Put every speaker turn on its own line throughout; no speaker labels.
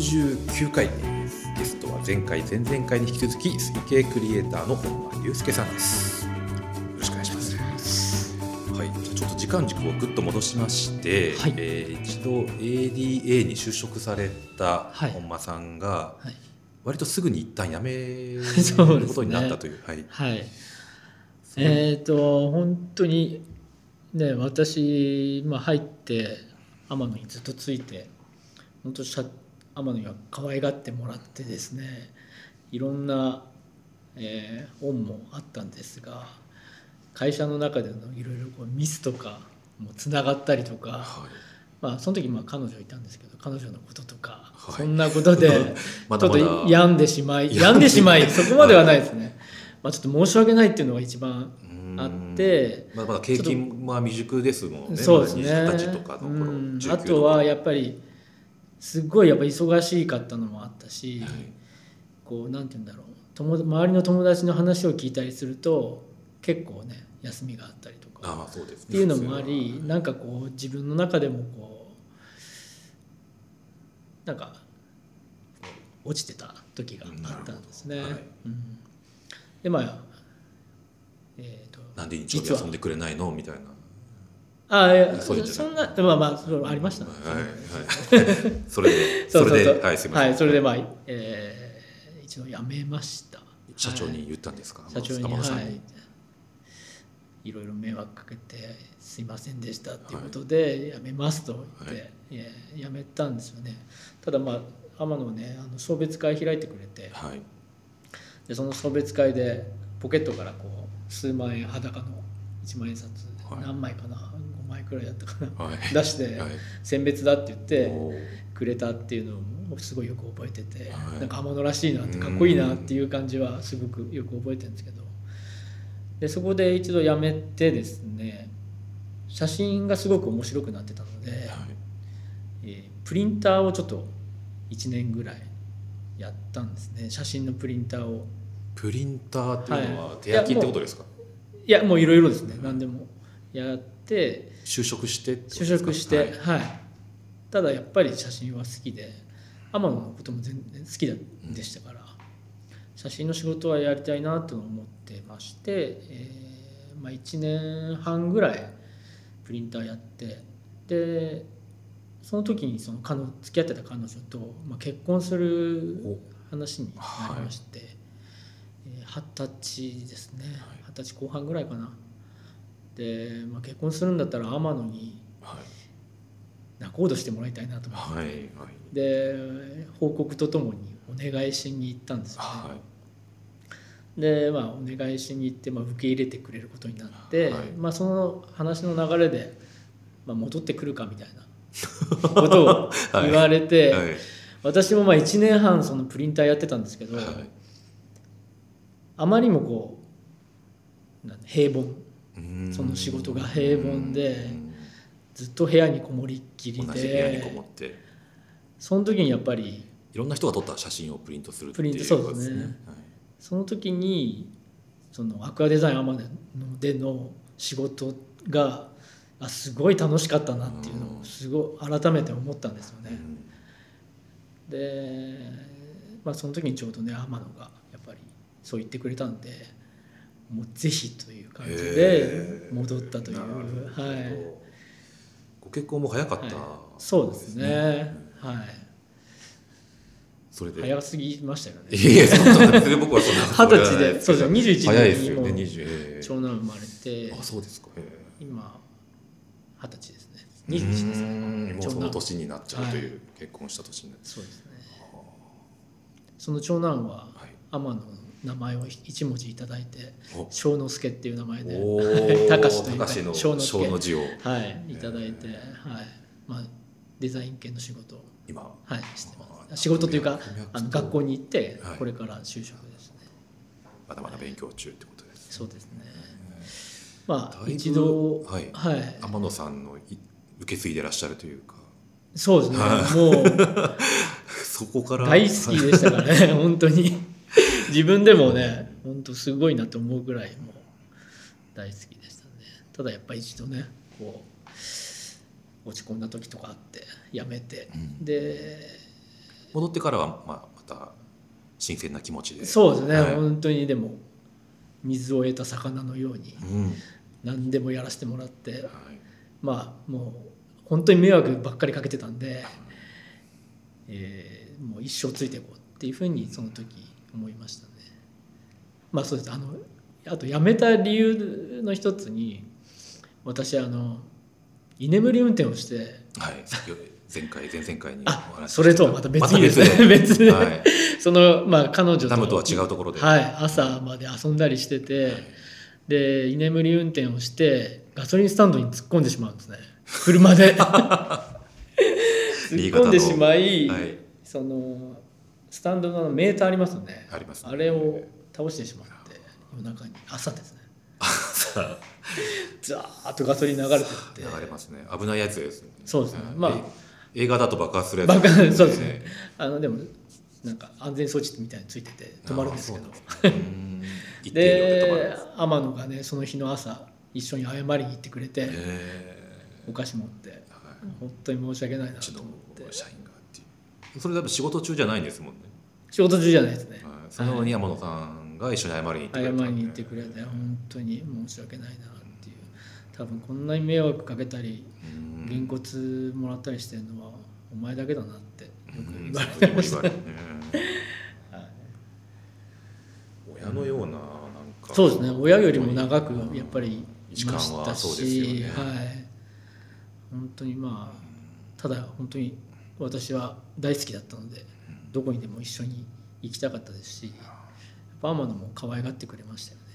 69回です。ゲストは前回、前々回に引き続き、推計クリエイターの本間祐介さんです。よろしくお願いします。はい、じゃあちょっと時間軸をぐっと戻しまして、
はい
えー一度 ADA に就職された
はい
本間さんが、
はい、
割とすぐに一旦辞める ことになったという。はい。
はい、えっ、と本当にね私、まあ、入って天野にずっとついて本当しゃ天野には可愛がってもらってですねいろんな、えー恩もあったんですが会社の中でのいろいろこうミスとかもつながったりとか、
はい
まあ、その時まあ彼女いたんですけど彼女のこととか、
はい
そんなことでちょっと病んでしまい
病んで
しまいそこまではないですね、まあ、ちょっと申し訳ないっていうのが一番あって
まあ、まだ経験は未熟ですもんね。
そうですね、
まとかの頃、
あとはやっぱりすっごいやっぱ忙しかったのもあったし、
か
こうなんて言うんだろう友周りの友達の話を聞いたりすると結構ね休みがあったりとか
あまあそうですね。
っていうのもあり
は
なんかこう自分の中でもこうなんか落ちてた時があったんですね。
はい
うん、でまあえーと
なんで日曜日遊んでくれないの？みたいな。
あいや
そん
なまあまあそれはありました、
はい はい。それで
そ
れではいすみません。
はいそれでまあ、えー一度辞めました。
社長に言ったんですか？
社長にはい。いろいろ迷惑かけてすいませんでしたっていうことで辞めますと言って、い。や辞めたんですよね。ただまあ天野ねあの送別会開いてくれて
はい。
でその送別会でポケットからこう数万円裸の1万円札、
はい。
何枚かな5枚くらいだったかな、
はい。
出して
はい。
選別だって言ってくれたっていうのをすごいよく覚えてて、
はい。
なんか天野らしいなってかっこいいなっていう感じはすごくよく覚えてるんですけど。でそこで一度やめてですね写真がすごく面白くなってたので、
はい。
えープリンターをちょっと1年ぐらいやったんですね。写真のプリンターを。
プリンターっていうの
は
はい。手焼きってことですか？
いやもういろいろですね。何でもやって
就職して
就職して、
は
はい。いただやっぱり写真は好きで天野のことも全然好きだでしたから、写真の仕事はやりたいなと思ってまして、えーまあ、1年半ぐらいプリンターやってでその時にその彼女付き合ってた彼女と、まあ、結婚する
お
話になりまして、えー二十歳ですね。二十歳後半ぐらいかな。で、まあ、結婚するんだったら天野に
はい。
仲人してもらいたいなと思って、
はいはい。
で報告とともにお願いしに行ったんですよね、
はい。
でまあお願いしに行って、まあ、受け入れてくれることになって、
はい。
まあ、その話の流れで、まあ、戻ってくるかみたいな ことを言われて、
はい。
私もまあ1年半そのプリンターやってたんですけど、
はい。
あまりにもこう平凡その仕事が平凡で
うん。
ずっと部屋にこもりっきり
同じ部屋にこ
で
もって。
その時にやっぱり
いろんな人が撮った写真をプリントするっていう
プリントそう
こと
ですね。
はい。
その時にそのアクアデザインアマネでの仕事があすごい楽しかったなっていうのをすごい改めて思ったんですよね。
うん。
で、まあ、その時にちょうどね天野がやっぱりそう言ってくれたんでもうぜひという感じで戻ったという。はい、
ご結婚も早かった、
はい。そうですね。はい。
それで。
早すぎましたよね。
いやそんな別に僕はそんな
二十歳でそうですよ21
早いですよね
にもう
20ええ
長男生まれて
あそうですか。ええ
今二十歳ですね。21です
うーんもうその年になっちゃうという、
はい。
結婚した年になっち
そうですね。その長男は天野の名前を一文字いただいて
お。
小之助っていう名前で高志というか
高志の
小之助。
小の字を。
はいいただいて、はい。まあ、デザイン系の仕事。を、
今。
はい、してま
あ
す仕事というかあの学校に行って
はい。
これから就職ですね、
まだまだ勉強中ってことです
そうですね。まあ一度
はい。
はい、
天野さんのい受け継いでらっしゃるというか。
そうですね。
は
もう
そこから。
大好きでしたからね 本当に自分でもね本当すごいなと思うぐらいもう大好きでしたね。ただやっぱり一度ねこう落ち込んだ時とかあってやめて、
うん。
で
戻ってからは、まあ、また新鮮な気持ちで。
そうですね、
はい。
本当に。でも水を得た魚のように
うん。
何でもやらせてもらって
はい。
まあもう本当に迷惑ばっかりかけてたんで、えーもう一生ついていこうっていうふうにその時思いましたね。まあそうです。あのあと辞めた理由の一つに私あの居眠り運転をして
はい、前回前々回に
それとはまた別にですね
また
別で。
はい、
そのまあ彼女と
ダムとは違うところで、
はい、朝まで遊んだりしてて、で居眠り運転をしてガソリンスタンドに突っ込んでしまうんですね。車で。突っ込んでしまい、
はい、
そのスタンドのメーターありますよね。
ありますね。
あれを倒してしまって夜中に朝ですね。
さあ
ザーッとガソリン流れてって。
流れますね。危ないやつですね。
そうですね。
はい
まあ
え映画だと爆発するやつ。
爆発そうですね。あのでもなんか安全装置みたいについてて止まるんですけど。
で
天野がねその日の朝一緒に謝りに行ってくれて、
え
お菓子持って。
ーはい。
本当に申し訳ないなと思って
それ多分仕事中じゃないんですもんね、
仕事中じゃないですね。
はい、そのに山野さんが一緒に謝りに行ってくれた。
謝りに行ってくれて本当に申し訳ないなっていう。多分こんなに迷惑かけたり
うん。
げんこつもらったりしてるのはお前だけだなってよく
うん。
言われてました、
ね。
はい。
親のようななんか。
そうですね。親よりも長くやっぱりい
時間
ました
はそうですよ
し、
ね
はい、本当にまあただ本当に私は大好きだったのでどこにでも一緒に行きたかったですしやっぱ天野も可愛がってくれましたよね。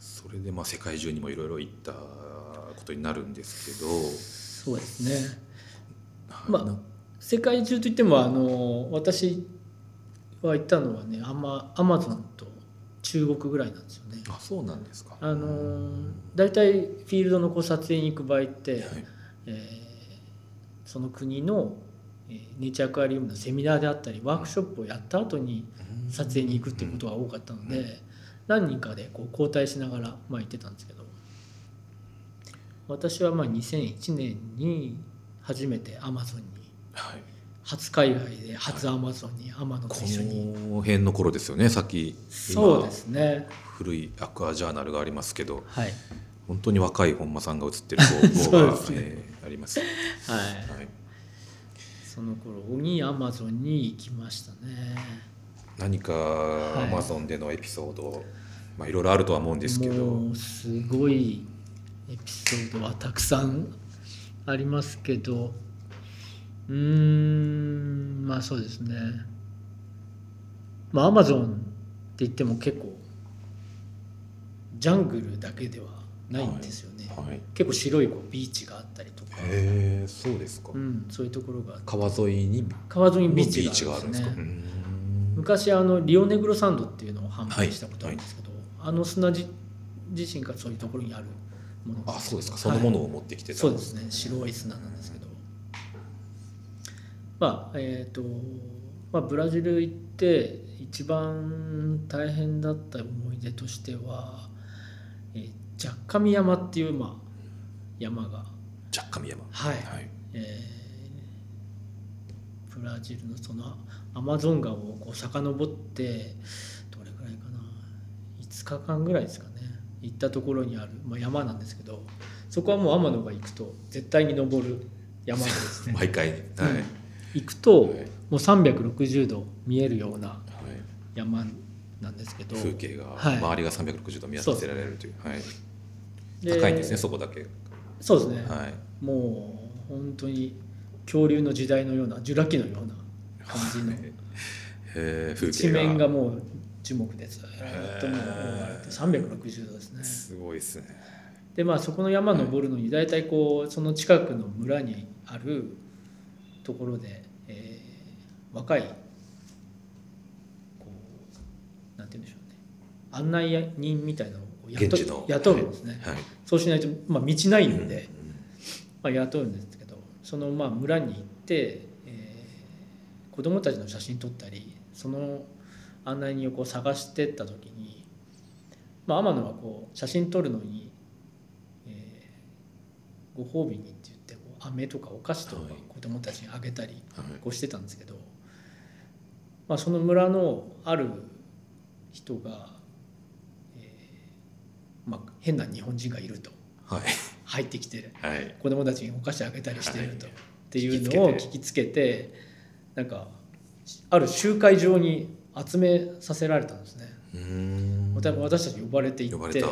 それでまあ世界中にもいろいろ行ったことになるんですけど。
そうですね。
はい。
まあ世界中といってもあの私は行ったのはねアマアマゾンと中国ぐらいなんですよね。
あそうなんですか。
あの大体フィールドのこう撮影に行く場合って、
はい。
えーその国の、えーネイチャーアクアリウムのセミナーであったりワークショップをやった後に撮影に行くっていうことが多かったので、
うん。
何人かでこう交代しながら、まあ、行ってたんですけど私はまあ2001年に初めてアマゾンに
はい。
初海外で初アマゾンに天野と
こ
一緒に、
の辺の頃ですよねさっき。
そうですね。
古いアクアジャーナルがありますけど
はい、
本当に若い本間さんが写ってる号
そう
が、
ですね。
えーあります、
はい、
はい、
その頃にアマゾンに行きましたね。
何か
い。
アマゾンでのエピソード、まあいろいろあるとは思うんですけど。
もうすごいエピソードはたくさんありますけどうーんまあそうですね。まあアマゾンって言っても結構ジャングルだけではないんですよね、
はい、
結構白いこうビーチがあったりとか、
へえそうですか、
うん、そういうところが
川沿いに
川沿いにビー
チ
チがあるんです
か。
昔あのリオネグロサンドっていうのを販売したことあるんですけど、あの砂地自身がそういうところにあるもの
あそうですか。そのもの
はい
を持ってきてた、
そうですね。白い砂なんですけど。まあえっ、と、まあ、ブラジル行って一番大変だった思い出としては、えージャッカミ山っていう、まあ、山が
ジャッカミ山。
はい。
はい、
えーブラジルのそのアマゾン川をこう遡ってどれぐらいかな。5日間ぐらいですかね。行ったところにある、まあ、山なんですけどそこはもう天野が行くと絶対に登る山なんですね。
毎回はい、
うん。行くとも
はい。う
360度見えるような
はい。
山なんですけど
風景が、
はい。
周りが360度見渡せられるという。はい、
で
高いんですねそこだけ。
そうですね、
はい
もう本当に恐竜の時代のようなジュラ紀のような感じの
へえ風
一
景が。
面がもう樹木でずっともう覆われて360度ですね。
すごいですね。
でまあそこの山登るのに大体こうその近くの村にあるところで、えー若いこうなんて言うんでしょうね。案内人みたいなのを雇
現地の。
雇うんですね、
はい。
そうしないと、まあ、道ないんで、
うん
まあ、雇うんですけどそのまあ村に行って、えー子供たちの写真撮ったりその案内人をこう探してった時に、まあ、天野はこう写真撮るのに、えーご褒美にって言ってこう飴とかお菓子とか
はい。
子供たちにあげたり
はい。
こうしてたんですけど、まあ、その村のある人が、えーまあ、変な日本人がいると。
はい
入ってきて
はい。
子供たちにお菓子あげたりしていると、
はい。
っていうのを聞きつけて。なんかある集会場に集めさせられたんですね。私たち呼ばれて行って
は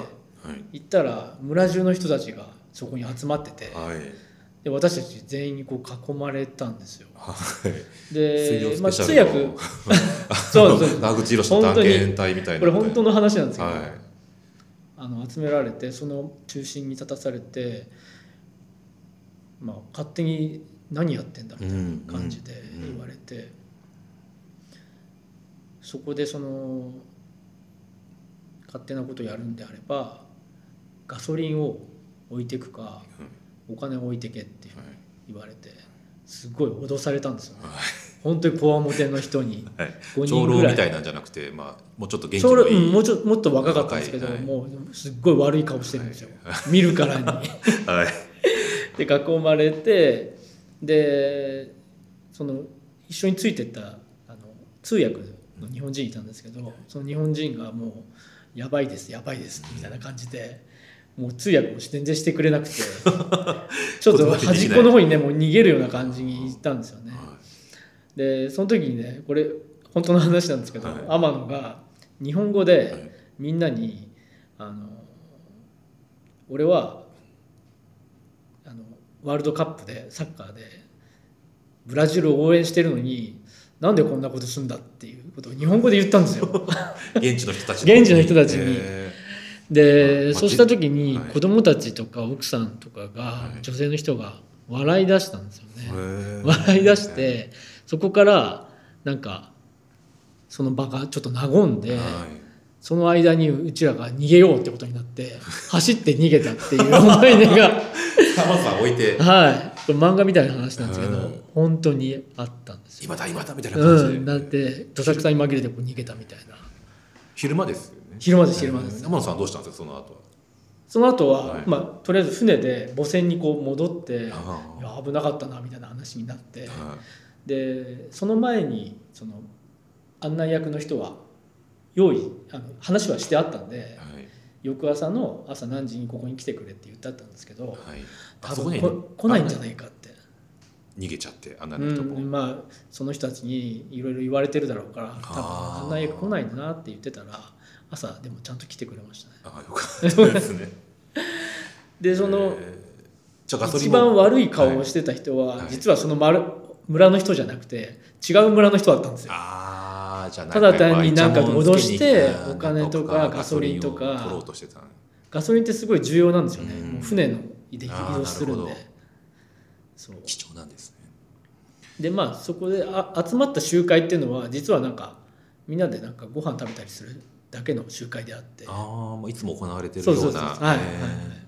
い。
行ったら村中の人たちがそこに集まってて
はい。
で私たち全員にこう囲まれたんですよ。
はい。水
で
曜、
まあ、通訳。
の
そうそう。
長渕宏の探検隊みたいな
これ本当の話なんですけど、
はい
あの集められてその中心に立たされて、まあ、勝手に何やってんだみたいな感じで言われて、そこでその勝手なことやるんであればガソリンを置いてくかお金を置いてけっていうふうに言われてすごい脅されたんですよ。ね。本当にこわもての人に
はい。
5
長老
人ぐらい。
みたいなんじゃなくてまあもうちょっと元気のいい。
うんもうちょもっと若かったんですけど、
はい。
もうすっごい悪い顔してるんですよ、見るからに。
はい。
で囲まれてでその一緒についてったあの通訳の日本人いたんですけどその日本人がもう「やばいですやばいです」みたいな感じでもう通訳も全然してくれなくてちょっと端っこの方にね。もう逃げるような感じにいたんですよね。でその時にねこれ本当の話なんですけど、
はい。
天野が日本語
はい。
でみんなに「あの俺はあのワールドカップでサッカーでブラジルを応援してるのになんでこんなことすんだっていうことを日本語で言ったんですよ。
現地の人たち
現地の人たちに。
え
で
あ
そうした時に
はい。
子供たちとか奥さんとかが
はい。
女性の人が笑い出したんですよね。笑い出してそこからなんかその場がちょっと和んで
はい。
その間にうちらが逃げようってことになって走って逃げたっていう思い出が
置いて。
はい。漫画みたいな話なんですけど
うん。
本当にあったんですよ。
今だ今だみたいな感じで、
うん、だってどさくさに紛れてこう逃げたみたいな。
昼間ですよね。
昼間です昼間です。
えー浜田さんはどうしたんですかその後は？
その後は、
はい。
まあとりあえず船で母船にこう戻って危なかったなみたいな話になって
ーは
でその前にその案内役の人は用意あの話はしてあったんで
いはい。
翌朝の朝何時にここに来てくれって言ってあったんですけど
はい。あ
多分こ来ないんじゃないかって、
逃げちゃってあんな
う
の人も、
ん、まあその人たちにいろいろ言われてるだろうから多分案内役来ないんだなって言ってたら朝でもちゃんと来てくれましたね。
あよかったですね。
でその
えー
一
も。
番悪い顔をしてた人は、
はい。
実はその丸村の人じゃなくて違う村の人だったんですよ。
ああじゃあ
ただ単になんか
イチャモンつけに
脅してお金とかガソリンとか
ガソリンを取ろうとしてた
ガソリンってすごい重要なんですよね、
うん。
船ので移動するんで。
貴重なんですね。
でまあそこであ集まった集会っていうのは実はなんかみんなでなんかご飯食べたりするだけの集会であって。
ああもういつも行われてる
そうそうそう
よう。な
はい、
えー。
はい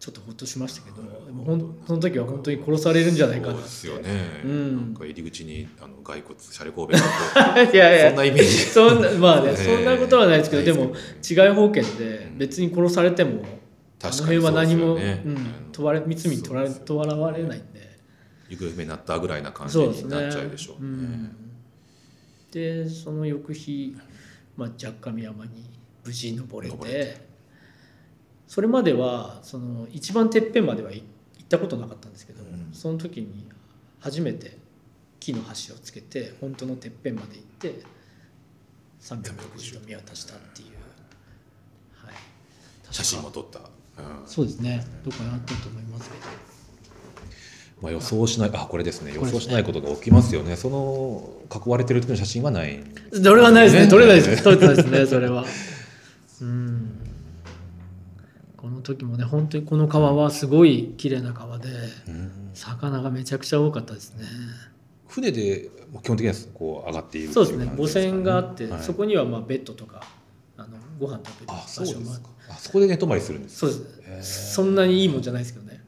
ちょっとほっとしましたけどでもほんその時は本当に殺されるんじゃないかな
そうですよね、
うん。
なんか入り口にあの骸骨シャレ神戸
いやいうや。
そんなイメージ。
そんなまあね、
えー
そんなことはないですけどでも違い保険で別に殺されても、
確かに
辺は何も、
そうですよね。
うん、問われ罪にとられとらわれないんで。
行方不明になったぐらいな感じになっちゃうでしょうね。
ん、でその翌日、まあ、ジャッカミ山に無事登れてそれまではその一番てっぺんまでは行ったことなかったんですけど、
うん。
その時に初めて木の橋をつけて本当のてっぺんまで行って360度見渡したっていう、はい、
写真も撮った、うん。
そうですね。どこにあったと思いますけど。
まあ、予想しないあこれですね。予想しないことが起きますよね。その囲われてる時の写真はない
それはないですね。
ね
撮れないです。撮れてないですね。それは。うん。この時もね本当にこの川はすごい綺麗な川で
うん。
魚がめちゃくちゃ多かったですね。
船でまあ基本的にはこう上がっている
そうですね。母船があって、
はい。
そこにはまあベッドとかあのご飯食べる
あ
場所もある
そうですか。あそこで寝泊まりするんです
そうです。そんなにいいもんじゃないですけどね。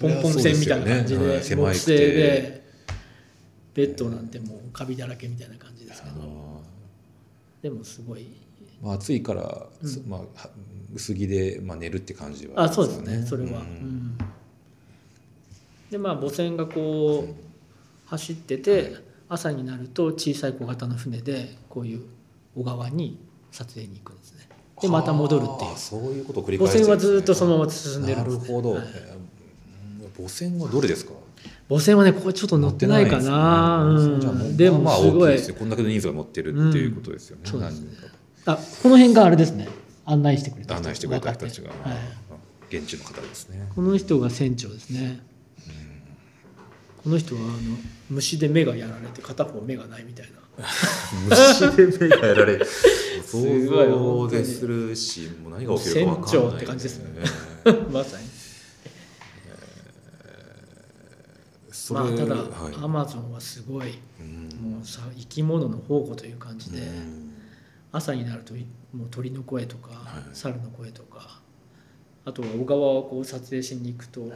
ポンポン船みたいな感じで
ね。はい。
木製でベッドなんてもうカビだらけみたいな感じですけど。でもすごい
まあ、暑いから、
うん。
そまあ、は薄着で、まあ、寝るって感じは
あそうですね
よ
それは、
う
うん。んでまあ母船がこう走ってて朝になると小さい小型の船でこういう小川に撮影に行くんですね。でまた戻るっていう。
はあそういうことを繰り
母
返しね。
船はずっとそのまま進んでるん
な
ですね。
るほど、
はい。
えー母船はどれですか？
母船はねここちょっと乗ってないかな。
ね。
うん。でも
まあまあ
すごい。
大きいですよ。こんだけの人数が乗ってるっていうことですよね、
うんあこの辺があれですね。案内してくれた人。
案内してくれた人たちが、
はい。
現地の方ですね。
この人が船長ですね。この人はあの虫で目がやられて片方目がないみたいな。
虫で目がやられ 想
すごい
像でするしもう何が起きるか分かんない、
船長って感じですね。まさに。
それ
まあただ、
はい。
アマゾンはすごい
うん。
もうさ生き物の宝庫という感じで、
うん
朝になるといもう鳥の声とか、
はい。
猿の声とかあとは小川をこう撮影しに行くと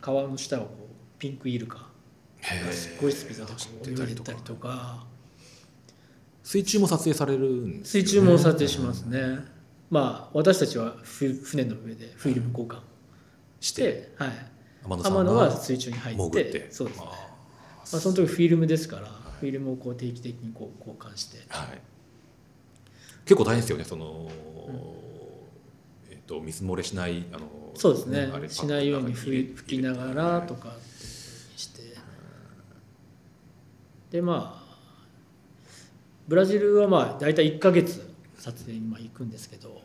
川の下をこうピンクイルカがすっごいスピードで泳いでったりとか。
水中も撮影されるんですよ
水
ね
中も撮影しますね、まあ私たちはふ船の上でフィルム交換して、はい、
天野
野は
が
水中に入
潜
って。そうですね、
あ
まあ、その時フィルムですから、フィルムをこう定期的にこう交換して。
ーはい、結構大変ですよねその、えっと水漏れしないあの
そうですね。しないように
パックの中入れ
吹吹きながらとかして。でまあブラジルはまあ大体1ヶ月撮影にまあ行くんですけど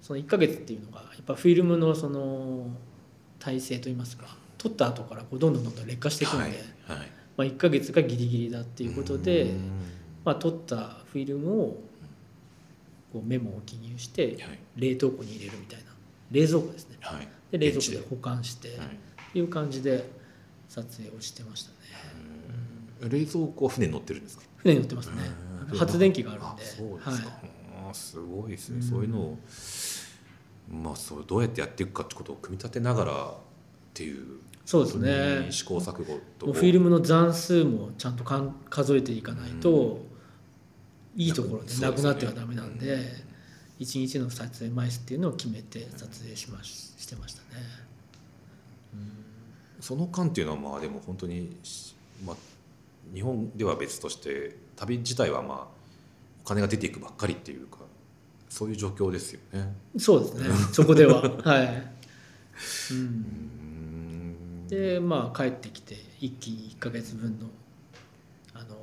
その1ヶ月っていうのがやっぱフィルムのその体制といいますか撮った後からこうどんどんどんどん劣化していくので、
はいはい。
まあ、1ヶ月がギリギリだっていうことで
うん。
まあ、撮ったフィルムをこうメモを記入して
はい。
冷凍庫に入れるみたいな。冷蔵庫ですね。
はい。
で冷蔵庫で保管して
はい。
っていう感じで撮影をしてましたね。
冷蔵庫は船に乗ってるんですか？
船に乗ってますね。
うん
発電機があるんで。
あそうですか、
はい。
すごいですね、
うん
そういうのをまあそうどうやってやっていくかってことを組み立てながらっていう
そうですね。
試行錯誤と
フィルムの残数もちゃんとかん数えていかないといいところでなくなってはダメなんで
うん。
一日の撮影枚数っていうのを決めて撮影しまししてましたね。
その間っていうのはまあでも本当に、まあ、日本では別として旅自体はまあお金が出ていくばっかりっていうかそういう状況ですよね。
そうですね。そこでは。はい、うん。でまあ帰ってきて一気に1ヶ月分のあの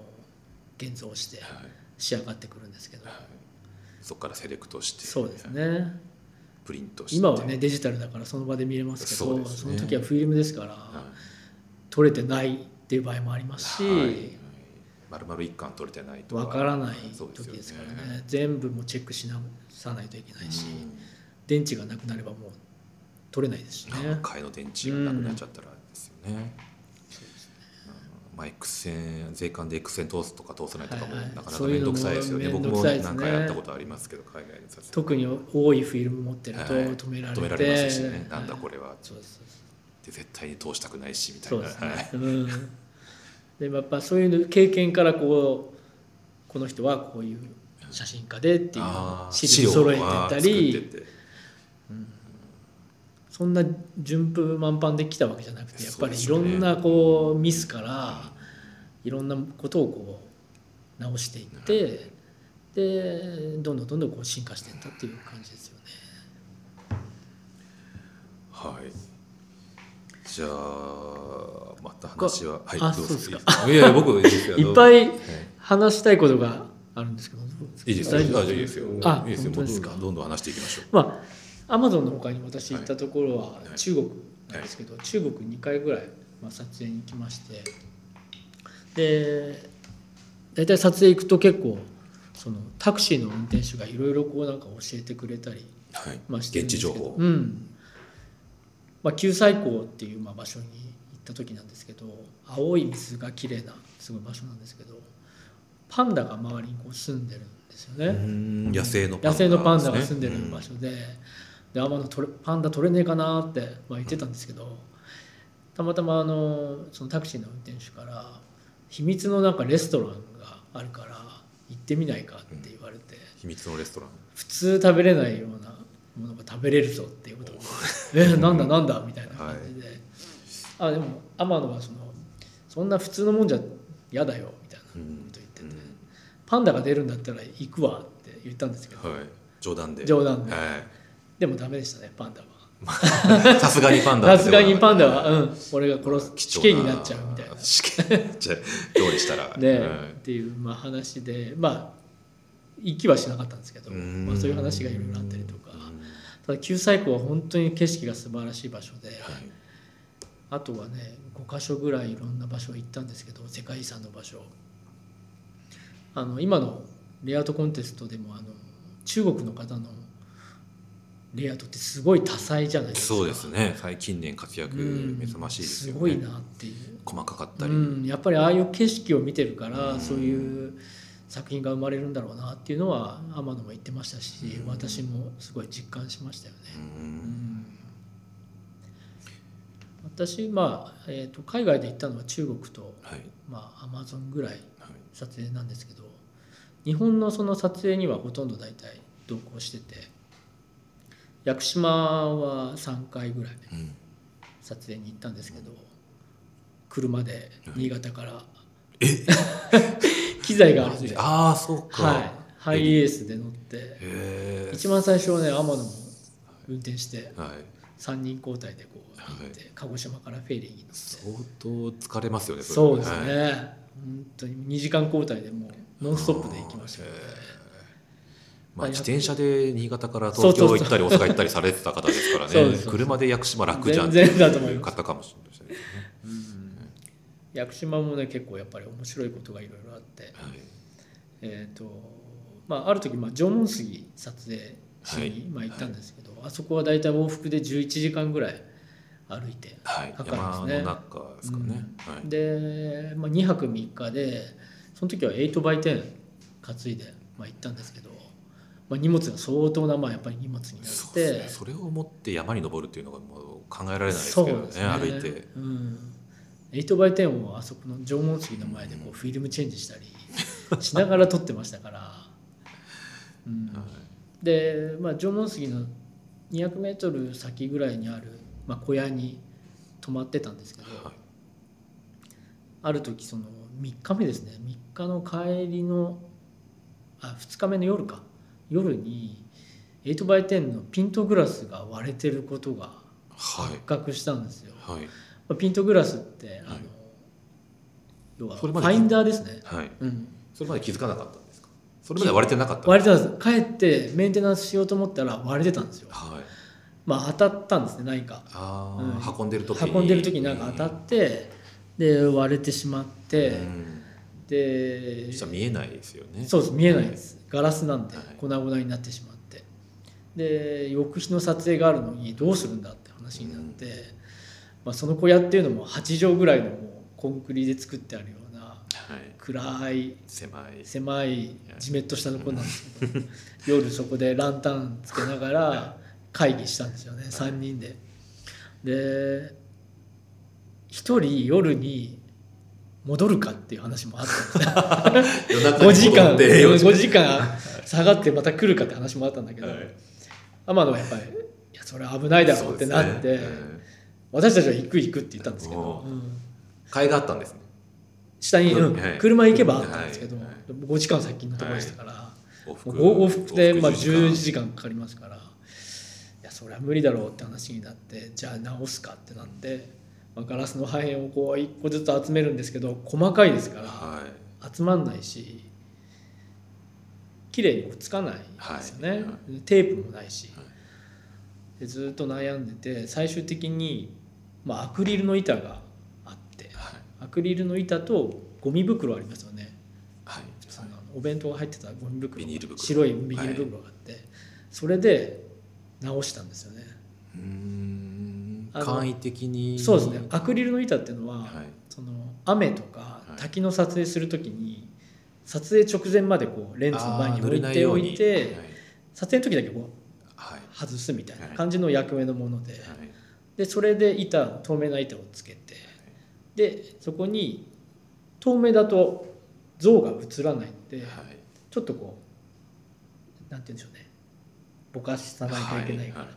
現像して
はい
仕上がってくるんですけど。
はいそこからセレクトして。
そうですね。
プリントして。
今はねデジタルだからその場で見れますけど
ね。
その時はフィルムですから
は
撮れてないっていう場合もありますし
丸々一貫取れてないと
わからない時です
よ
からね。全部もチェックしなさないといけないし
うん。
電池がなくなればもう撮れないですしね。
替えの電池がなくなっちゃったらですよね。うんまあ、X 線税関で X 線通すとか通さないとかも
はいはい。
なかなか面倒くさいですよね。僕も何回やったことありますけど海外の撮影
特に多いフィルム持ってると
はい
止められて、
止められますしね、なんだ
はい
これはっ
そうですそうで
絶対に通したくないしみたいうな。
そですね、
はい。
うん、でもやっぱそういう経験からこうこの人はこういう写真家でっていう資料を揃えてったり。
作ってって
そんな順風満帆できたわけじゃなくてやっぱりいろんなこうミスからいろんなことをこう直していってでどんどんどんどんこう進化していったっていう感じですよね。
はい。じゃあまた話ははい
あ
ど
そうですか
いいやいや僕いいですよ
いっぱい
はい
話したいことがあるんですけど
いいですよ。あいいですよ。
あ。本当ですか？
どんどん話していきましょう。
まあアマゾンの他に私行ったところは
はい。
中国なんですけど、中国2回ぐらい、まあ、撮影に行きまして。で大体撮影行くと結構そのタクシーの運転手がいろいろこうなんか教えてくれたり、
はい。
まあ、してる
現地情報。
うん。まあ、九寨溝っていうまあ場所に行った時なんですけど青い水が綺麗なすごい場所なんですけどパンダが周りにこう住んでるんですよね。
野生の
野生のパンダが住んでる場所で,、で天野取れパンダ取れねえかなって、まあ、言ってたんですけどたまたまあのそのタクシーの運転手から「秘密のなんかレストランがあるから行ってみないか」って言われて、
秘密のレストラン。
普通食べれないようなものが食べれるぞっていうこと。で「えなんだなんだ」みたいな感じで、あでも天野はそのそんな普通のもんじゃ嫌だよみたいなこ
うん。
と言ってて、パンダが出るんだったら行くわって言ったんですけど、
はい。冗談で。
冗談で。
は
でもダメでしたねパンダは。
い さすがにパンダ
さすがにパンダは、うん、俺が殺す
貴
死刑
重
になっちゃうみたいな。
死刑じゃあ料理したら。
ね、
はい
っていう、まあ、話でまあ行きはしなかったんですけど、
うん。
まあ、そういう話がいろいろあったりとか。ただ九寨溝は本当に景色が素晴らしい場所で、
はい。
あとはね5か所ぐらいいろんな場所行ったんですけど世界遺産の場所。あの今のレイアウトコンテストでもあの中国の方のレイアウトってすごい多彩じゃないですか。
そうですね。最近年活躍
うん。
目覚ましいですよね。
すごいなっていう。
細かかったり。
うん、やっぱりああいう景色を見てるから、
うん。
そういう作品が生まれるんだろうなっていうのは天野も言ってましたし、
うん。
私もすごい実感しましたよね。
う
うんん。私、まあえー、と海外で行ったのは中国と、
はい。
まあ、アマゾンぐらい
はい。
撮影なんですけど日本のその撮影にはほとんど大体同行してて屋久島は3回ぐらい
うん。
撮影に行ったんですけど車で新潟から、機材があるんで、は
ああそうか。
い、ハイエースで乗って一番最初はね天野も運転して
はい。
3人交代でこう行って、
は
鹿児島からフェリーに乗って。
相当疲れますよねれ
そうですね、
はい。
本当に2時間交代でもうノンストップで行きましたけどね
まあ、自転車で新潟から東京行ったり大阪行ったりされてた方ですからね。車で屋久島楽じゃん
全然だと思います。
方かもしれないですね、
屋久島もね結構やっぱり面白いことがいろいろあって。
はい
えーとまあ、ある時、まあ、縄文杉撮影しに、
はい。
まあ、行ったんですけど、あそこは大体往復で11時間ぐらい歩いて
はい、
かかるん
山
ですね。
の中ですかね、はい、
で、まあ、2泊3日でその時は 8x10 担いで、まあ、行ったんですけど、まあ、荷物が相当なまあやっぱり荷物になって。
ね。それを持って山に登るっていうのがもう考えられないですけどね
です
歩いて。
うん、8x10 をあそこの縄文杉の前でこうフィルムチェンジしたりしながら撮ってましたから、うん。
は
で、まあ、縄文杉の 200m 先ぐらいにある、まあ、小屋に泊まってたんですけど、
はい。
ある時その3日目ですね。3日の帰りのあ2日目の夜か夜に 8x10 のピントグラスが割れてることが
はい。
発覚したんですよ。
はい。
まあ、ピントグラスってあの、
はい。
要はファインダーですね、
はい。
うん、
それまで気づかなかったんですか？それまで割れてなかった
割れてたんです。帰ってメンテナンスしようと思ったら割れてたんですよ。
はい。
まあ当たったんですね何か。
あ
うん。
あ、運んでる時に。
運んでる時になんか当たって、で割れてしまって、
うん。
で
そしたら見えないですよね。
そうです見えないですガラスなんで
はい。
粉々になってしまって。で翌日の撮影があるのにどうするんだって話になって、まあ、その小屋っていうのも8畳ぐらいのもうコンクリで作ってあるような
はい。
暗い
狭い。
狭いじめっとしたところなんですけど夜そこでランタンつけながら 会議したんですよね3人で。で1人夜に戻るかっていう話もあった。んですよ
夜中に
5時間
戻って
5時間下がってまた来るかって話もあったんだけど、
はい。
天野はやっぱり「いやそれ危ないだろ」ってなって、
ねうん
私たちは行く行くって言ったんですけど。うん。
買いがあったんですね。
下に、うん。
はい。
車行けばあったんですけど、
はい。はい
5時間先のところでしたから。
往復
往復でまあ10
10
時間かかりますからいやそれは無理だろうって話になってじゃあ直すかってなって、まあ、ガラスの破片をこう1個ずつ集めるんですけど細かいですから
はい。
集まんないし綺麗にくっつかないですよね、
はい。は
テープもないし、
はい。
でずっと悩んでて最終的に、まあ、アクリルの板があって
はい。
アクリルの板とゴミ袋ありますよね。
はい。
そのお弁当が入ってたゴミ袋。白いビニール袋があって、それで直したんですよね、
簡易的に。
そうですね。アクリルの板っていうのは、
はい。
その雨とか
はい。
滝の撮影するときに撮影直前までこうレンズの前に置いてお
いように。
いて撮影の時だけこう
はい。
外すみたいな感じの役目のもので,、
はい。
でそれで板透明な板をつけてでそこに透明だと像が映らないので、
はい。
ちょっとこうなんて言うんでしょうね。ぼかさないといけないから、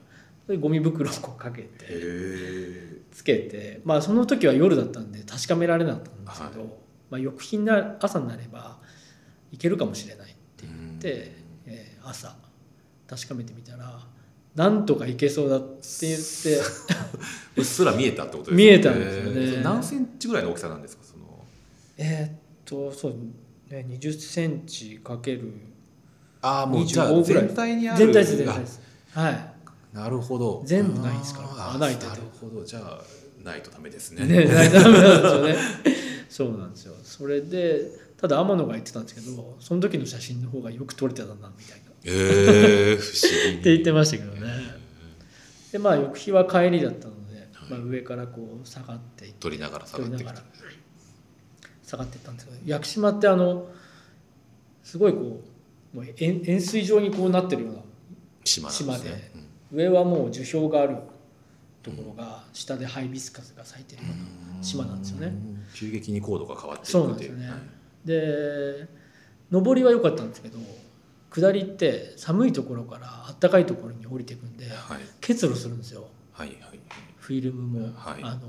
でゴミ袋をこうかけ
へ
て
え
つけてまあその時は夜だったんで確かめられなかったんですけど、
はい。
まあ、翌日な朝になればいけるかもしれないって言って、えー朝確かめてみたらなんとかいけそうだって言って
うっすら見えたってことですか
見えたんですよね。
何センチぐらいの大きさなんですかその？
えーっとそうね20センチかける
ああもうじゃあ
25ぐらい
全体にある
全体です全体です。はい
なるほど。
全部ないんですから。穴開いてて。
なるほど。じゃあないとダメですね。
ね、ないダメなんですよね。そうなんですよ。それで、ただ天野が言ってたんですけど、その時の写真の方がよく撮れてたなみたいな。っ
ええ不思議。に
て言ってましたけどね。で、まあ翌日は帰りだったので、まあ、上からこう下がっていって
撮りながら下がって
下がっていったんですけど、屋久島ってあのすごいこうもう円円錐状にこうなってるような
島ですね。
島で上はもう樹氷があるところが下でハイビスカスが咲いてるような島なんですよね。
うん。急激に高度が変わってい
そう
くっていう。
ですよね。上りは良かったんですけど下りって寒いところから暖かいところに降りていくんで
はい。
結露するんですよ。
はいはい。
フィルムも、
はい。
あの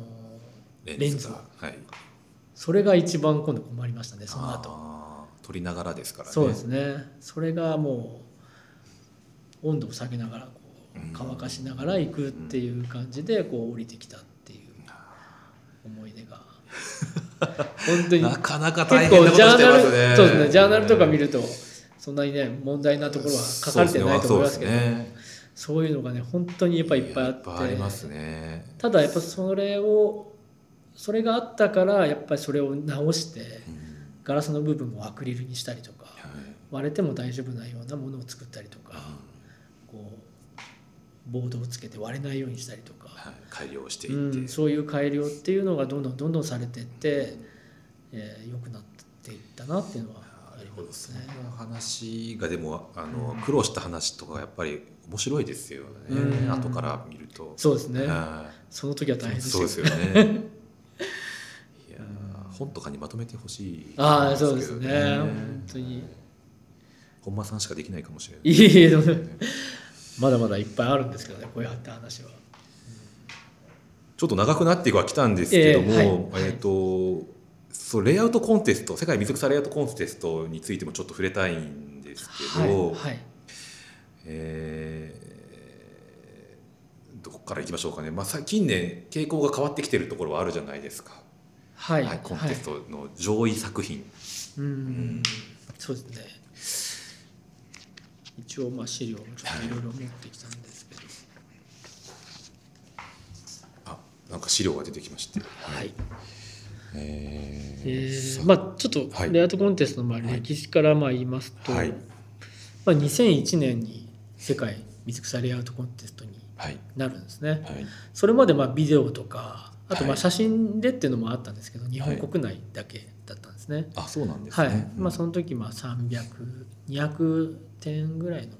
レ
レンズ
が。はい。
それが一番今度困りましたねその後。
撮りながらですからね。
そうですね。それがもう温度を下げながら乾かしながら行くっていう感じでこう降りてきたっていう思い出が。本当に。
なかなか大
結
変なこと
構ジャーナル
してますね
そうですね。ジャーナルとか見るとそんなにね問題なところは書かれてないと思いますけど
ね。
そういうのがね本当にやっぱりいっぱいあって。
ね。
ただやっぱそれをそれがあったからやっぱりそれを直して
うん。
ガラスの部分をアクリルにしたりとか
はい。
割れても大丈夫なようなものを作ったりとかこうボードをつけて割れないようにしたりとか、
はい。改良して
う
いって。
ん、そういう改良っていうのがどんどんどんどんされていって、えー良くなっていったなっていうのは。あり
なるほどそ
ますね。
の話がでもあの苦労した話とかやっぱり面白いですよね。
うん。
後から見ると。
そうですね。
は
その時は大変
い
ですよ。
そうですよね。いやー本とかにまとめてほしい
ああ、そうですね。本当に。
本間さんしかできないかもしれない。
いえいえ、まだまだいっぱいあるんですけどね、こうやって話は。
ちょっと長くなってはきたんですけども、
ええ
え
はい
っ、とそうレイアウトコンテスト世界水草レイアウトコンテストについてもちょっと触れたいんですけど、
はい。はい。
えーどこからいきましょうかね、まあ、さ近年傾向が変わってきてるところはあるじゃないですか、
はい。
はいコンテストの上位作品、
うん。そうですね。一応、まあ、資料もちょっといろいろ持ってきたんですけど。
あなんか資料が出てきまして、
はい。
え
え
ー
ーまあ、ちょっと
はい。
レイアウトコンテストのまあ
はい。
歴史からまあ言いますと、
はい。
まあ、2001年に世界水草レイアウトコンテストに
はい。
なるんですね。
はい。
それまでまあビデオとかあとま
はい。
あ写真でっていうのもあったんですけど、日本
はい
国内だけだったんですね。
あそうなんです
はい。
ね、
まあ、その時まあ300200点ぐらいの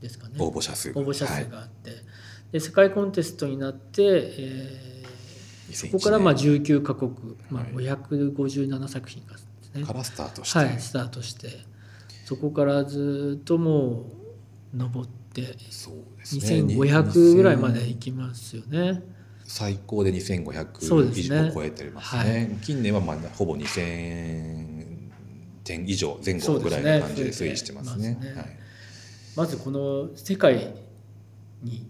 ですかね。
応募者数
応募者
はい
数があって、で世界コンテストになって、えーそこからまあ
2001
19カ国、まあ、
はい。
557作品がですね
年、からスタートして、
はい、スタートして。そこからずっともう上って
そうですね。
2500ぐらいまで行きますよね。
最高で
そう
2500以上超えてますね。近年はまあほぼ2000点以上前後ぐらいの感じで推移してますね。
そうですね。
はい。
まずこの世界に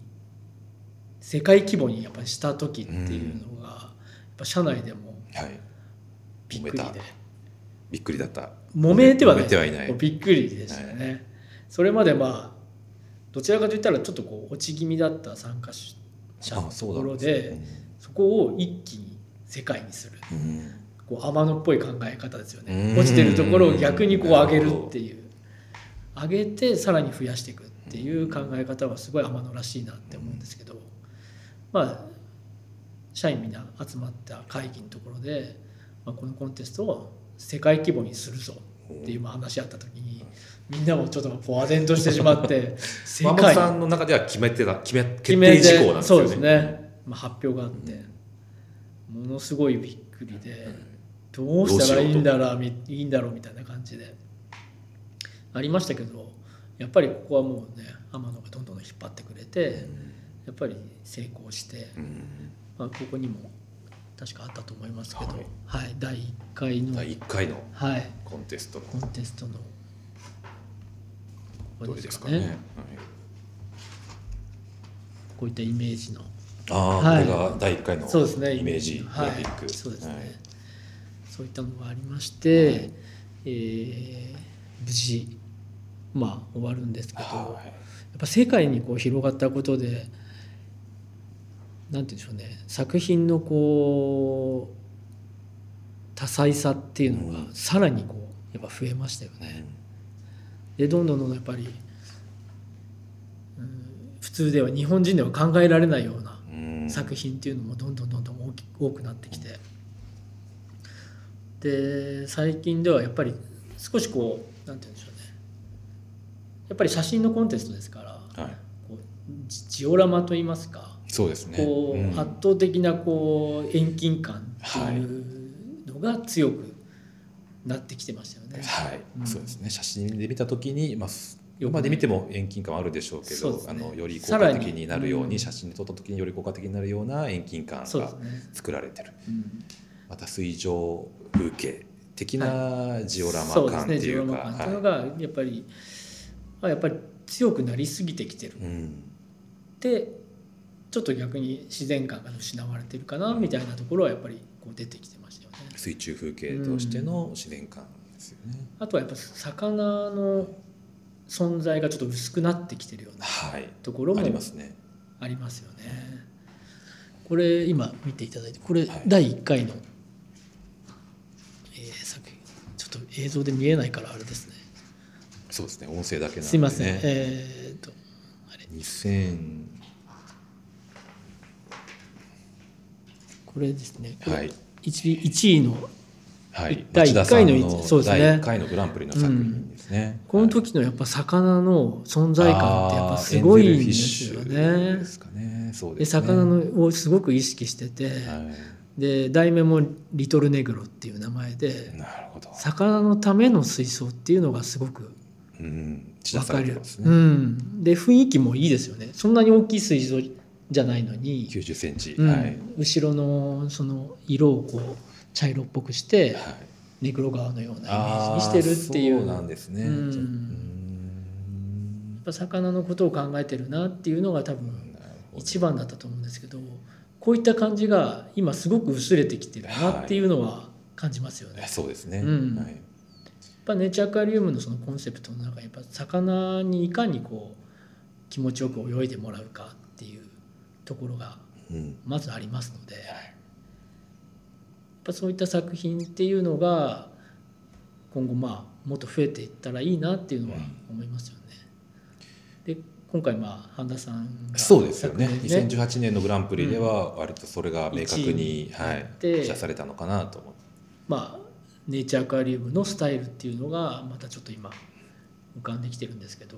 世界規模にやっぱりした時っていうのが、やっぱ社内でも
はい。
びっくりで。
揉めた。びっくりだった。
揉めてはない。
ない。
びっくりでしたよね、それまでまあどちらかといったらちょっとこう落ち気味だった参加者の
あ
ところでそこを一気に世界にする。こう天野っぽい考え方ですよ
うん。
ね落ちてるところを逆にこう上げるっていう。上げてさらに増やしていくっていう考え方はすごい天野らしいなって思うんですけどまあ社員みんな集まった会議のところで、まあ、このコンテストを世界規模にするぞ。っていうまあ話し合った時にみんなもちょっとこう唖然としてしまって世界
さんの中では決めてた決め決定事項なんですよね
そうですね、まあ、発表があって、ものすごいびっくりで、どうしたらいいんだろうみいいんだろうみたいな感じでありましたけどやっぱりここはもうね天野がどんどん引っ張ってくれて、やっぱり成功して、
うん
まあ、ここにも確かあったと思いますけど、
は
はいい第1回の、
第1回の
はい、
コンテストの。
コンテストのこ
ど
れ
れですかね。はい。
こういったイメージの。
ああ、
はい。
これが第1回のイメージグ
はい。
ラフィック、
そうですね、
はい。
そういったのがありまして、
はい
えー無事まあ終わるんですけど、や
はい。
っぱ世界にこう広がったことでなんて言うんでしょうね。作品のこう多彩さっていうのが
うん。
さらにこうやっぱ増えましたよね。でどんどんどんどんやっぱり、うん普通では日本人では考えられないような
うん。
作品っていうのもどんどんどんどん大き多くなってきて。で最近ではやっぱり少しこうなんて言うんでしょうね。やっぱり写真のコンテストですから
はい、
こうジジオラマといいますか
そうですね。
こう、
うん。
圧倒的なこう遠近感っていうのが強くなってきてましたよね。
はい、
うん。
そうですね。写真で見たときに、まあ、す
よ
まで見ても遠近感はあるでしょうけど、
ね。
あのより効果的になるように、
うん。
写真で撮った時により効果的になるような遠近感が作られてる。
うん。
また水上風景的なジオラマ
そうです
感って
ね。ジオラ
いうか、
マ感っていうの
は
がやっぱり、まあ、やっぱり強くなりすぎてきてる。
いうん、
でちょっと逆に自然感が失われてるかなみたいなところはやっぱりこう出てきてましたよね。
水中風景としての自然感ですよね。
あとはやっぱ魚の存在がちょっと薄くなってきてるような
はい、
ところも
ありますね。
ありますよね。これ今見ていただいてこれ
はい
第1回の、えー作品ちょっと映像で見えないからあれですね。
そうですね。音声だけなんで、ね。
すいません。えーっとあれ
2000
これですね。
はい。
1, 1位の
はい、
第一回の
町田さん
そうですね
第1回のグランプリの作品ですね。
この時のやっぱ魚の存在感ってやっぱすごいんですよね
で。すかね。そう
で
ですね。
魚のをすごく意識してて、
は
で題名も「リトルネグロ」っていう名前で
い。なるほど。
魚のための水槽っていうのがすごく分かる。うん、で雰囲気もいいですよねそんなに大きい水槽じゃないのに、
90センチ。
うん
はい。
後ろのその色をこう茶色っぽくして
はい。
ネグロ川のようなイメージ
あ
にしてるっていう
そうなんですね。
うんやっぱ魚のことを考えてるなっていうのが多分一番だったと思うんですけどこういった感じが今すごく薄れてきてるなっていうのは感じますよね。
えそうですね。
うん
はい。
やっぱネイチャーアクアリウムのそのコンセプトの中にやっぱ魚にいかにこう気持ちよく泳いでもらうかところが
うん。
まずありますのでやっぱそういった作品っていうのが今後まあもっと増えていったらいいなっていうのは思いますよね。で今回まあ半田さんが
そうですよね。
昨年
2018年のグランプリでは割とそれが明確に、
一位
はい、
で
示唆されたのかなと思って。
まあネイチャーアクアリウムのスタイルっていうのがまたちょっと今浮かんできてるんですけど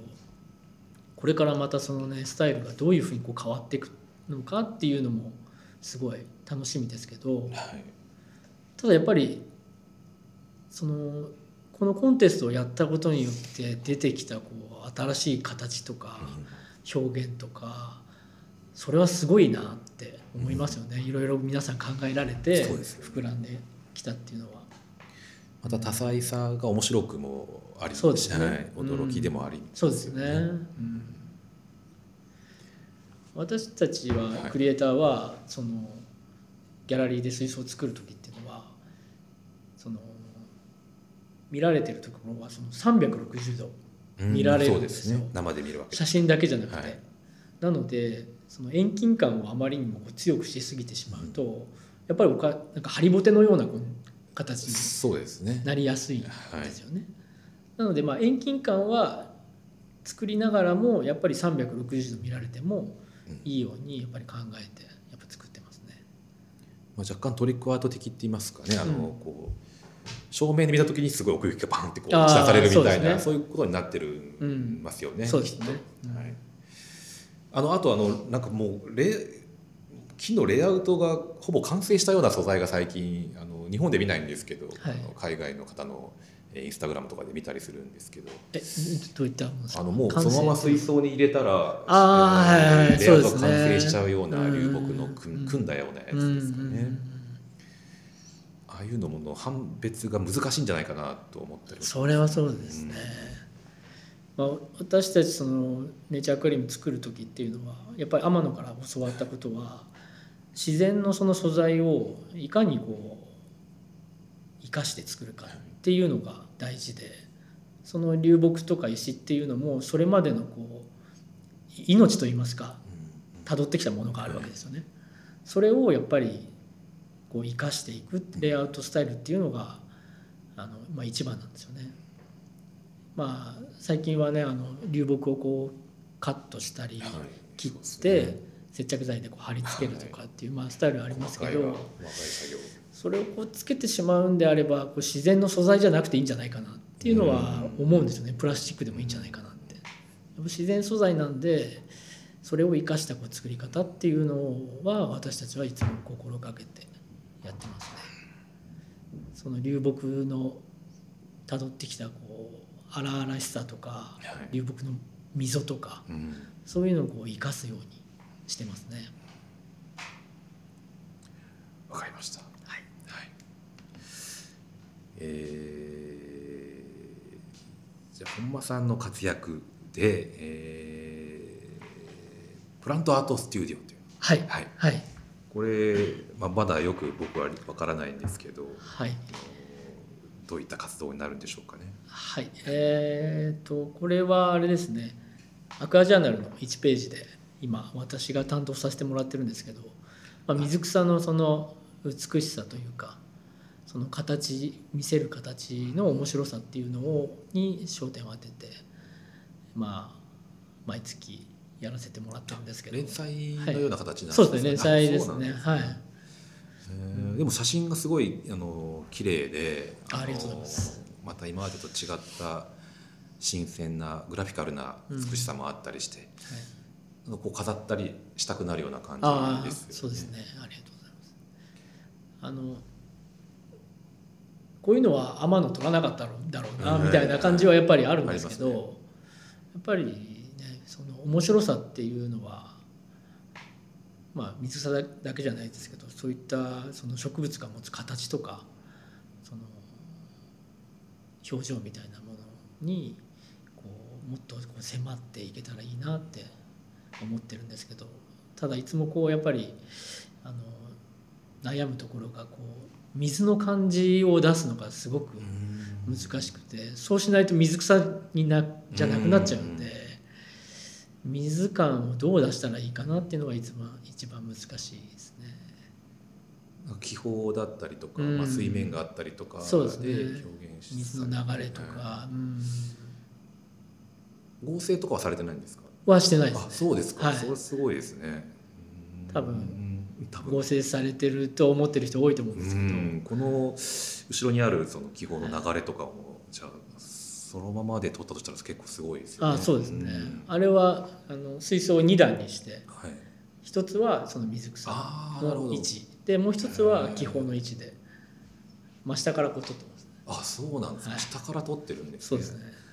これからまたそのねスタイルがどういうふうにこう変わっていくのかっていうのもすごい楽しみですけど
はい。
ただやっぱりそのこのコンテストをやったことによって出てきたこう新しい形とか表現とかそれはすごいなって思いますよね、いろいろ皆さん考えられて膨らんできたっていうのは。
また多彩さが面白くもあり
そうですね。
はい、驚きでもあり。
そうですね、うん私たちはクリエイターはそのギャラリーで水槽を作る時っていうのはその見られてるところはその360度
うん
見られる
そ
んでよ。
うですすね。生で見るわけ
写真だけじゃなくて、
はい。
なのでその遠近感をあまりにも強くしすぎてしまうと、やっぱりおかなんかハリボテのような形に。なりやすいん
はい
ですよね。なのでまあ遠近感は作りながらもやっぱり360度見られてもいいようにやっぱり考えてやっぱ作ってますね。
まあ、若干トリックアート的って言いますかね。あの、
うん
こう正面で見た時にすごい奥行きがバンってこう散らされるみたいな
そうね
いうことになってる
うん
ますよね。
そうですね
はい。あのあとあのなんかもうレ木のレイアウトがほぼ完成したような素材が最近あの日本で見ないんですけど、
はい
海外の方の、えーインスタグラムとかで見たりするんですけど。
えどういった
あのもうそのまま水槽に入れたら
あー
えー
はいはいはい
レイアウト完成しちゃうような
うん。
流木の組
うん。
組んだようなやつ
うん
ですかね。ああいうのもの判別が難しいんじゃないかなと思ったり
それはそうですね、まあ、私たちそのネイチャークリーム作る時っていうのはやっぱり天野から教わったことは自然のその素材をいかにこう生かして作るかっていうのが大事でその流木とか石っていうのもそれまでのこう命といいますか辿ってきたものがあるわけですよね。それをやっぱりこう生かしていくレイアウトスタイルっていうのがあの、まあ、一番なんですよね。まあ最近はねあの流木をこうカットしたり
はい。
切って
ね。
接着剤でこう貼り付けるとかっていう、まあ、スタイルありますけどそれをこうつけてしまうんであればこう自然の素材じゃなくていいんじゃないかなっていうのは思うんですよねプラスチックでもいいんじゃないかなって。やっぱ自然素材なんでそれを生かしたこう作り方っていうのは私たちはいつも心がけてやってますね。その流木の辿ってきたこう荒々しさとか
はい
流木の溝とか
うん
そういうのをこう生かすようにしてますね。
わかりました。えー、じゃあ本間さんの活躍で、えー、プラントアートスタジオという。
はい
はい。
はい。
これ、まあ、まだよく僕はわからないんですけど
はい。
どういった活動になるんでしょうかね。
はい。えー、とこれはあれですね。アクアジャーナルの1ページで今私が担当させてもらってるんですけど、まあ、水草のその美しさというかその形見せる形の面白さっていうのをに焦点を当ててまあ毎月やらせてもらってるんですけど。
連載のような形になる
そうですね連載ですね。はい。
えー。でも写真がすごいあの綺麗での
あありがとうございます。
また今までと違った新鮮なグラフィカルな美しさもあったりして、
はい。
あのこう飾ったりしたくなるような感じですよね。
そうですね。ありがとうございます。あのこういうのは天野取らなかったろだろうな
うん。
みたいな感じはやっぱりあるんですけど、やっぱりねその面白さっていうのはまあ水草だけじゃないですけどそういったその植物が持つ形とかその表情みたいなものにこうもっとこう迫っていけたらいいなって思ってるんですけどただいつもこうやっぱりあの悩むところがこう水の感じを出すのがすごく
うん
難しくてそうしないと水草になじゃなくなっちゃうんで水感をどう出したらいいかなっていうのが一番一番難しいですね。
気泡だったりとか、
うん。
まあ、水面があったりとか
で
表現し
水の流れとか、うん、
合成とかはされてないんですか？
はしてないです
あ
ね。
そうですか、
はい。
それすごいですね。
多分合成されてると思ってる人多いと思うんですけど、
うんこの後ろにあるその気泡の流れとかも、じゃあそのままで撮ったとしたら結構すごいですよね。
あそうですね、
ん。
あれはあの水槽を2段にして
はい、
一つはその水草の位置。でもう一つは気泡の位置で真下からこう撮ってます。
あそうなんですね、
はい。
下から撮ってるんです
そうですね。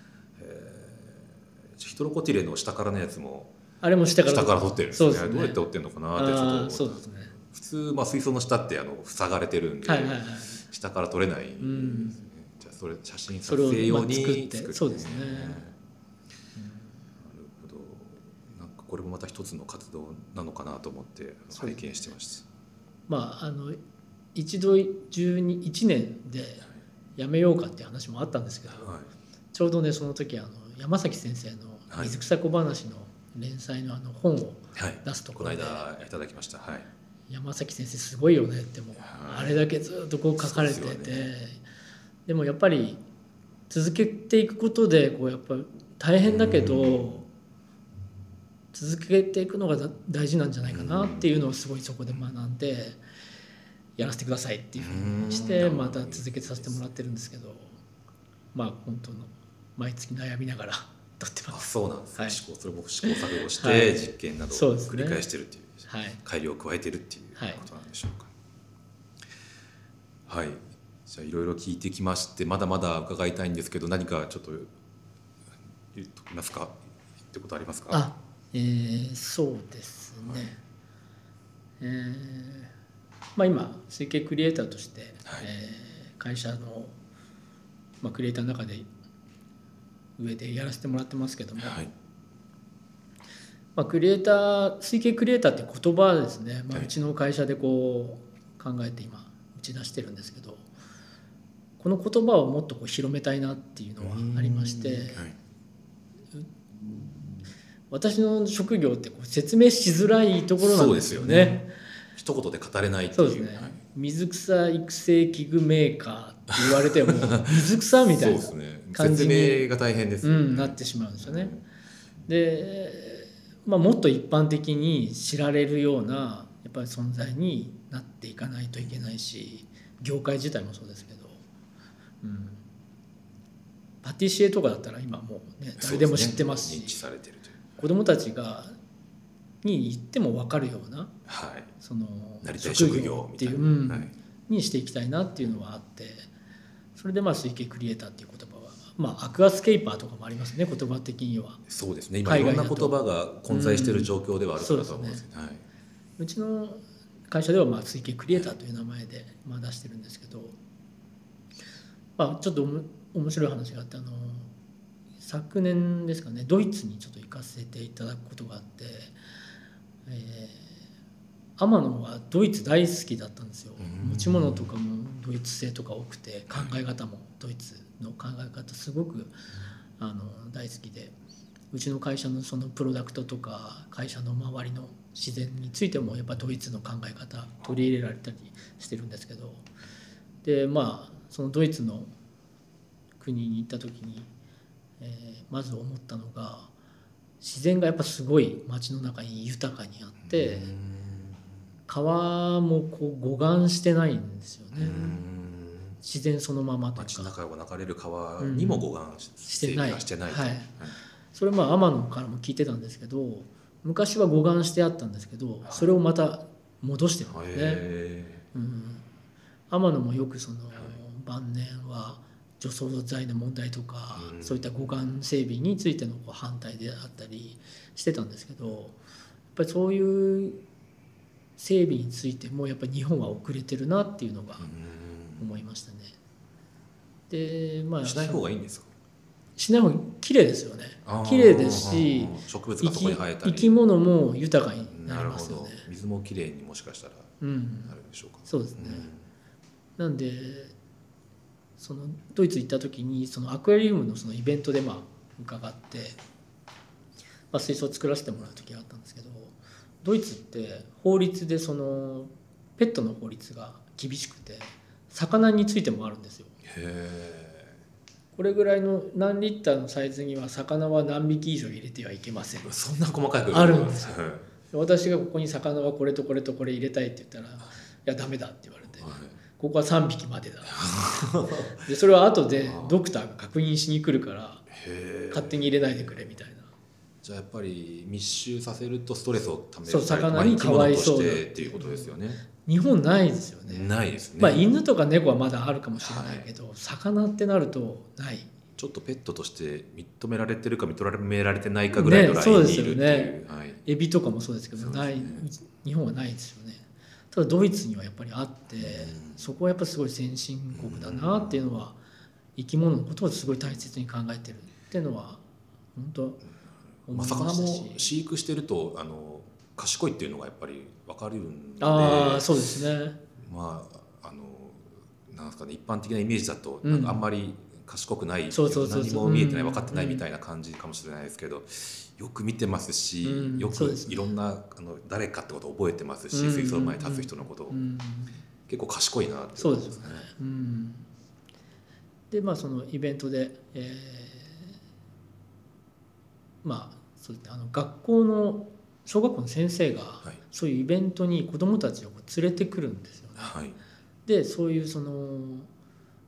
ヒトロコティレの下からのやつも
あれも下から
下から撮ってるんですね。
ね。
どうやって撮ってるのかなってちょっと
そうですね。
普通、まあ、水槽の下ってあの塞がれてるんで、
はいはいはい
下から撮れない、
ん
じゃあそれ写真撮影用に
まあ作って
作って。
そうですね。
なるほど。なんかこれもまた一つの活動なのかなと思って拝見してました。
まああの一度中に1年でやめようかっていう話もあったんですけど、
はい。
ちょうどねその時あの山崎先生の
はい。
水草小話の連載のあの本を
はい。
出すと
この
ころで、
間いただきました。はい。
山崎先生すごいよねってもあれだけずっとこう書かれてて。
そう
で,、もやっぱり続けていくことでこうやっぱ大変だけど続けていくのがだ大事なんじゃないかなっていうのをすごいそこで学んでやらせてくださいっていうふうにして
うん。
また続けさせてもらってるんですけどまあ本当の毎月悩みながら撮って
あ
ます。
そうなんですね、
はい。
試行それも試行錯誤し
はい。
て実験などを繰り返してるっていう。
はい。
改良を加えてるっていう
はい。
ことなんでしょうか。はい、じゃあいろいろ聞いてきましてまだまだ伺いたいんですけど何かちょっと言っときますか？言ってことありますか？
あえー、そうですね、
はい。
えーまあ、今推計クリエイターとして、
はい。
えー会社の、まあ、クリエイターの中で上でやらせてもらってますけども、
はい。
まあ、クリエイター推計クリエイターって言葉はですね、まあ、
はい。う
ちの会社でこう考えて今打ち出してるんですけど。この言葉をもっとこう広めたいなっていうのはありまして。
はい。
私の職業ってこう説明しづらいところなんですよね。
そうですよね。一言で語れないっていう。
そうですね、
はい。
水草育成器具メーカー言われても 水草みたいな感じに
説明が大変ですよ。ね
うん、なってしまうんですよね。で、まあ、もっと一般的に知られるようなやっぱり存在になっていかないといけないし業界自体もそうですけど、うん、パティシエとかだったら今もうね誰でも知ってますし
認知されてるという。
子供たちがに言っても分かるような
はい。
その
なりたい職業
っていう、うん。
はい。
にしていきたいなっていうのはあってそれでまあ推計クリエイターっていう言葉はまあアクアスケーパーとかもありますね言葉的には。
そうですね。今いろんな言葉が混在している状況ではあるからと思うん。ですけど、はいう
ちの会社ではまあ推計クリエイターという名前でまあ出してるんですけど、まあ、ちょっと面白い話があってあの昨年ですかねドイツにちょっと行かせていただくことがあって、えー天野はドイツ大好きだったんですよ。
うん。
持ち物とかもドイツ製とか多くて考え方もドイツの考え方すごくあの大好きで。うちの会社のそのプロダクトとか会社の周りの自然についてもやっぱドイツの考え方取り入れられたりしてるんですけど。でまあそのドイツの国に行った時に、えーまず思ったのが自然がやっぱすごい街の中に豊かにあって川もこう護岸してないんですよね。
うん。
自然そのままという
街
か
中を流れる川にも護岸し,、
してない
整備がしてないと。
はい。それまあ天野からも聞いてたんですけど昔は護岸してあったんですけどそれをまた戻してるんですね。
へ
うん、天野もよくその晩年は除草剤の問題とか、
うん。
そういった護岸整備についてのこう反対であったりしてたんですけどやっぱりそういう整備についてもやっぱり日本は遅れてるなっていうのが
ー
思いましたね。でまあ
うんしない方がいいんですか？
しない方が綺麗ですよね。綺麗ですし
植物
生
がそこに
き
生えたり。
生き物も豊かになりますよね。
水もきれいにもしかしたら
うん
なるんでしょうか、
そうですね、なんでそのドイツ行った時にそのアクアリウムのそのイベントでまあ伺って、まあ、水槽を作らせてもらう時があったんですけどドイツって法律でそのペットの法律が厳しくて魚についてもあるんですよ。
へ
これぐらいの何リッターのサイズには魚は何匹以上入れてはいけません。
えそんな細かく
あるんです
よ、
私がここに魚はこれとこれとこれ入れたいって言ったら「いやダメだ」って言われて
はい。
ここは3匹までだ。でそれは後でドクターが確認しに来るから勝手に入れないでくれみたいな
じゃあやっぱり密集させるとストレスをためる
そう魚にかわいそう
っていうことですよね。
日本ないですよね、
ないですね、
まあ犬とか猫はまだあるかもしれないけど、魚ってなるとない。
ちょっとペットとして認められてるか認められてないかぐらいのラインにいるっていう,、
ね
はい、
エビとかもそうですけど
ね。
ない日本はないですよね。ただドイツにはやっぱりあって、
うん。
そこはやっぱすごい先進国だなっていうのは生き物のことをすごい大切に考えてるっていうのは本当思
ま魚も飼育してるとあの賢いっていうのがやっぱり分かるんで。
ああそうですね。
まああのなんですかね一般的なイメージだと、
うん。
なんかあんまり賢くない
そう
何も見えてない
うん
分かってないみたいな感じかもしれないですけど、よく見てますし、
うん
よくいろんなあの誰かってことを覚えてますし、
うん
水槽の前に立つ人のこと。を、
うん。
結構賢いなって
そうですよね。うん、でまあそのイベントで、えーまあそうですねあの学校の小学校の先生が
はい。
そういうイベントに子どもたちを連れてくるんですよね。
はい。
でそういうその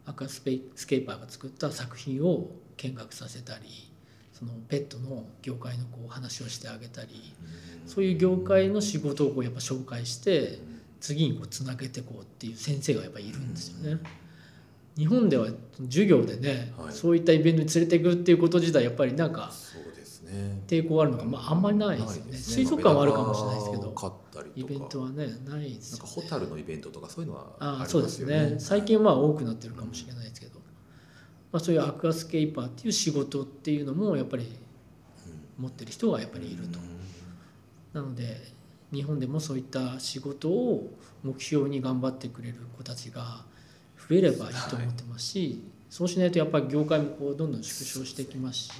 アクアスペスケーパーが作った作品を見学させたりそのペットの業界のこう話をしてあげたりそういう業界の仕事をこうやっぱ紹介して次にこうつなげていこうっていう先生がやっぱりいるんですよね。日本では授業でね、
はい。
そういったイベントに連れていくっていうこと自体やっぱりなんか
ね
抵抗あるのが、まあ、あんまりないですよね。水族館はあるかもしれないですけど。イベントはねないですよ、ね、
なんかホタルのイベントとかそういうのはあり
ああ
ますよ
そうですね。最近は多くなってるかもしれないですけど、まあ、そういうアクアスケーパーっていう仕事っていうのもやっぱり持ってる人がやっぱりいると、なので日本でもそういった仕事を目標に頑張ってくれる子たちが増えればいいと思ってますし、そうしないとやっぱり業界もこうどんどん縮小してきますし、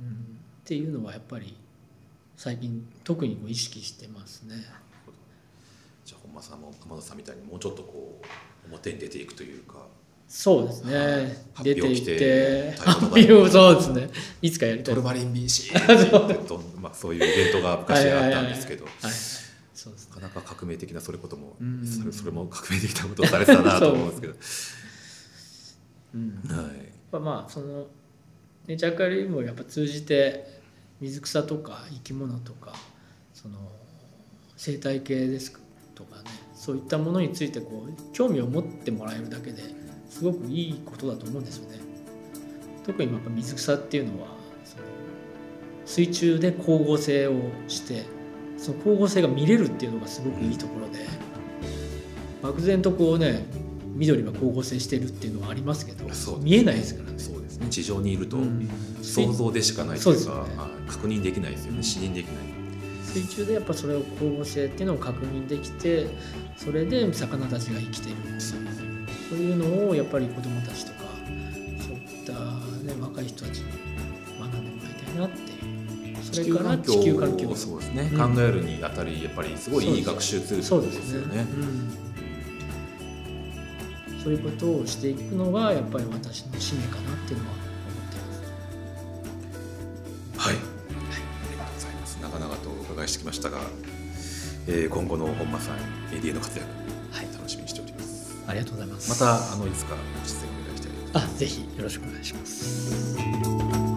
うん、っていうのはやっぱり最近特に意識してますね。
じゃあ本間さんも浜田さんみたいにもうちょっとこう表に出ていくというか
そうですね。出ていってそうですね。いつかやりたい。
トルマリン BC って言ってどんまあそういうイベントが昔あったんですけど
そうですね。
なかなか革命的なそれことも
うん
それそれも革命的なことをされてたなと思うんですけど
うん。
はい
やっぱまあそのネイチャーカリウムをやっぱ通じて水草とか生き物とかその生態系ですとかねそういったものについてこう興味を持ってもらえるだけですごくいいことだと思うんですよね。特にやっぱ水草っていうのはその水中で光合成をしてその光合成が見れるっていうのがすごくいいところで漠然とこうね緑が光合成してるっていうのはありますけど
そう
見えないですからね。
そうですね。地上にいると。
うん。
想像でしかないというか確認できないですよね。視認できない。
水中でやっぱそれを光合成っていうのを確認できてそれで魚たちが生きてるっていう。そういうのをやっぱり子どもたちとかそういった、ね、若い人たちに学んでもらいたいなっていう。それから地球環境
をそうですね、
うん。
考えるにあたりやっぱりすごいいい学習ツール
で
すよね。
そういうことをしていくのがやっぱり私の使命かなっていうのは思ってます。
はい、ありがとうございます。長々とお伺いしてきましたが、えー今後の本間さんメディアの活躍、
はい
楽しみにしております。
ありがとうございます。
またあのいつかご出演お願いしたいと思います
あぜひよろしくお願いします。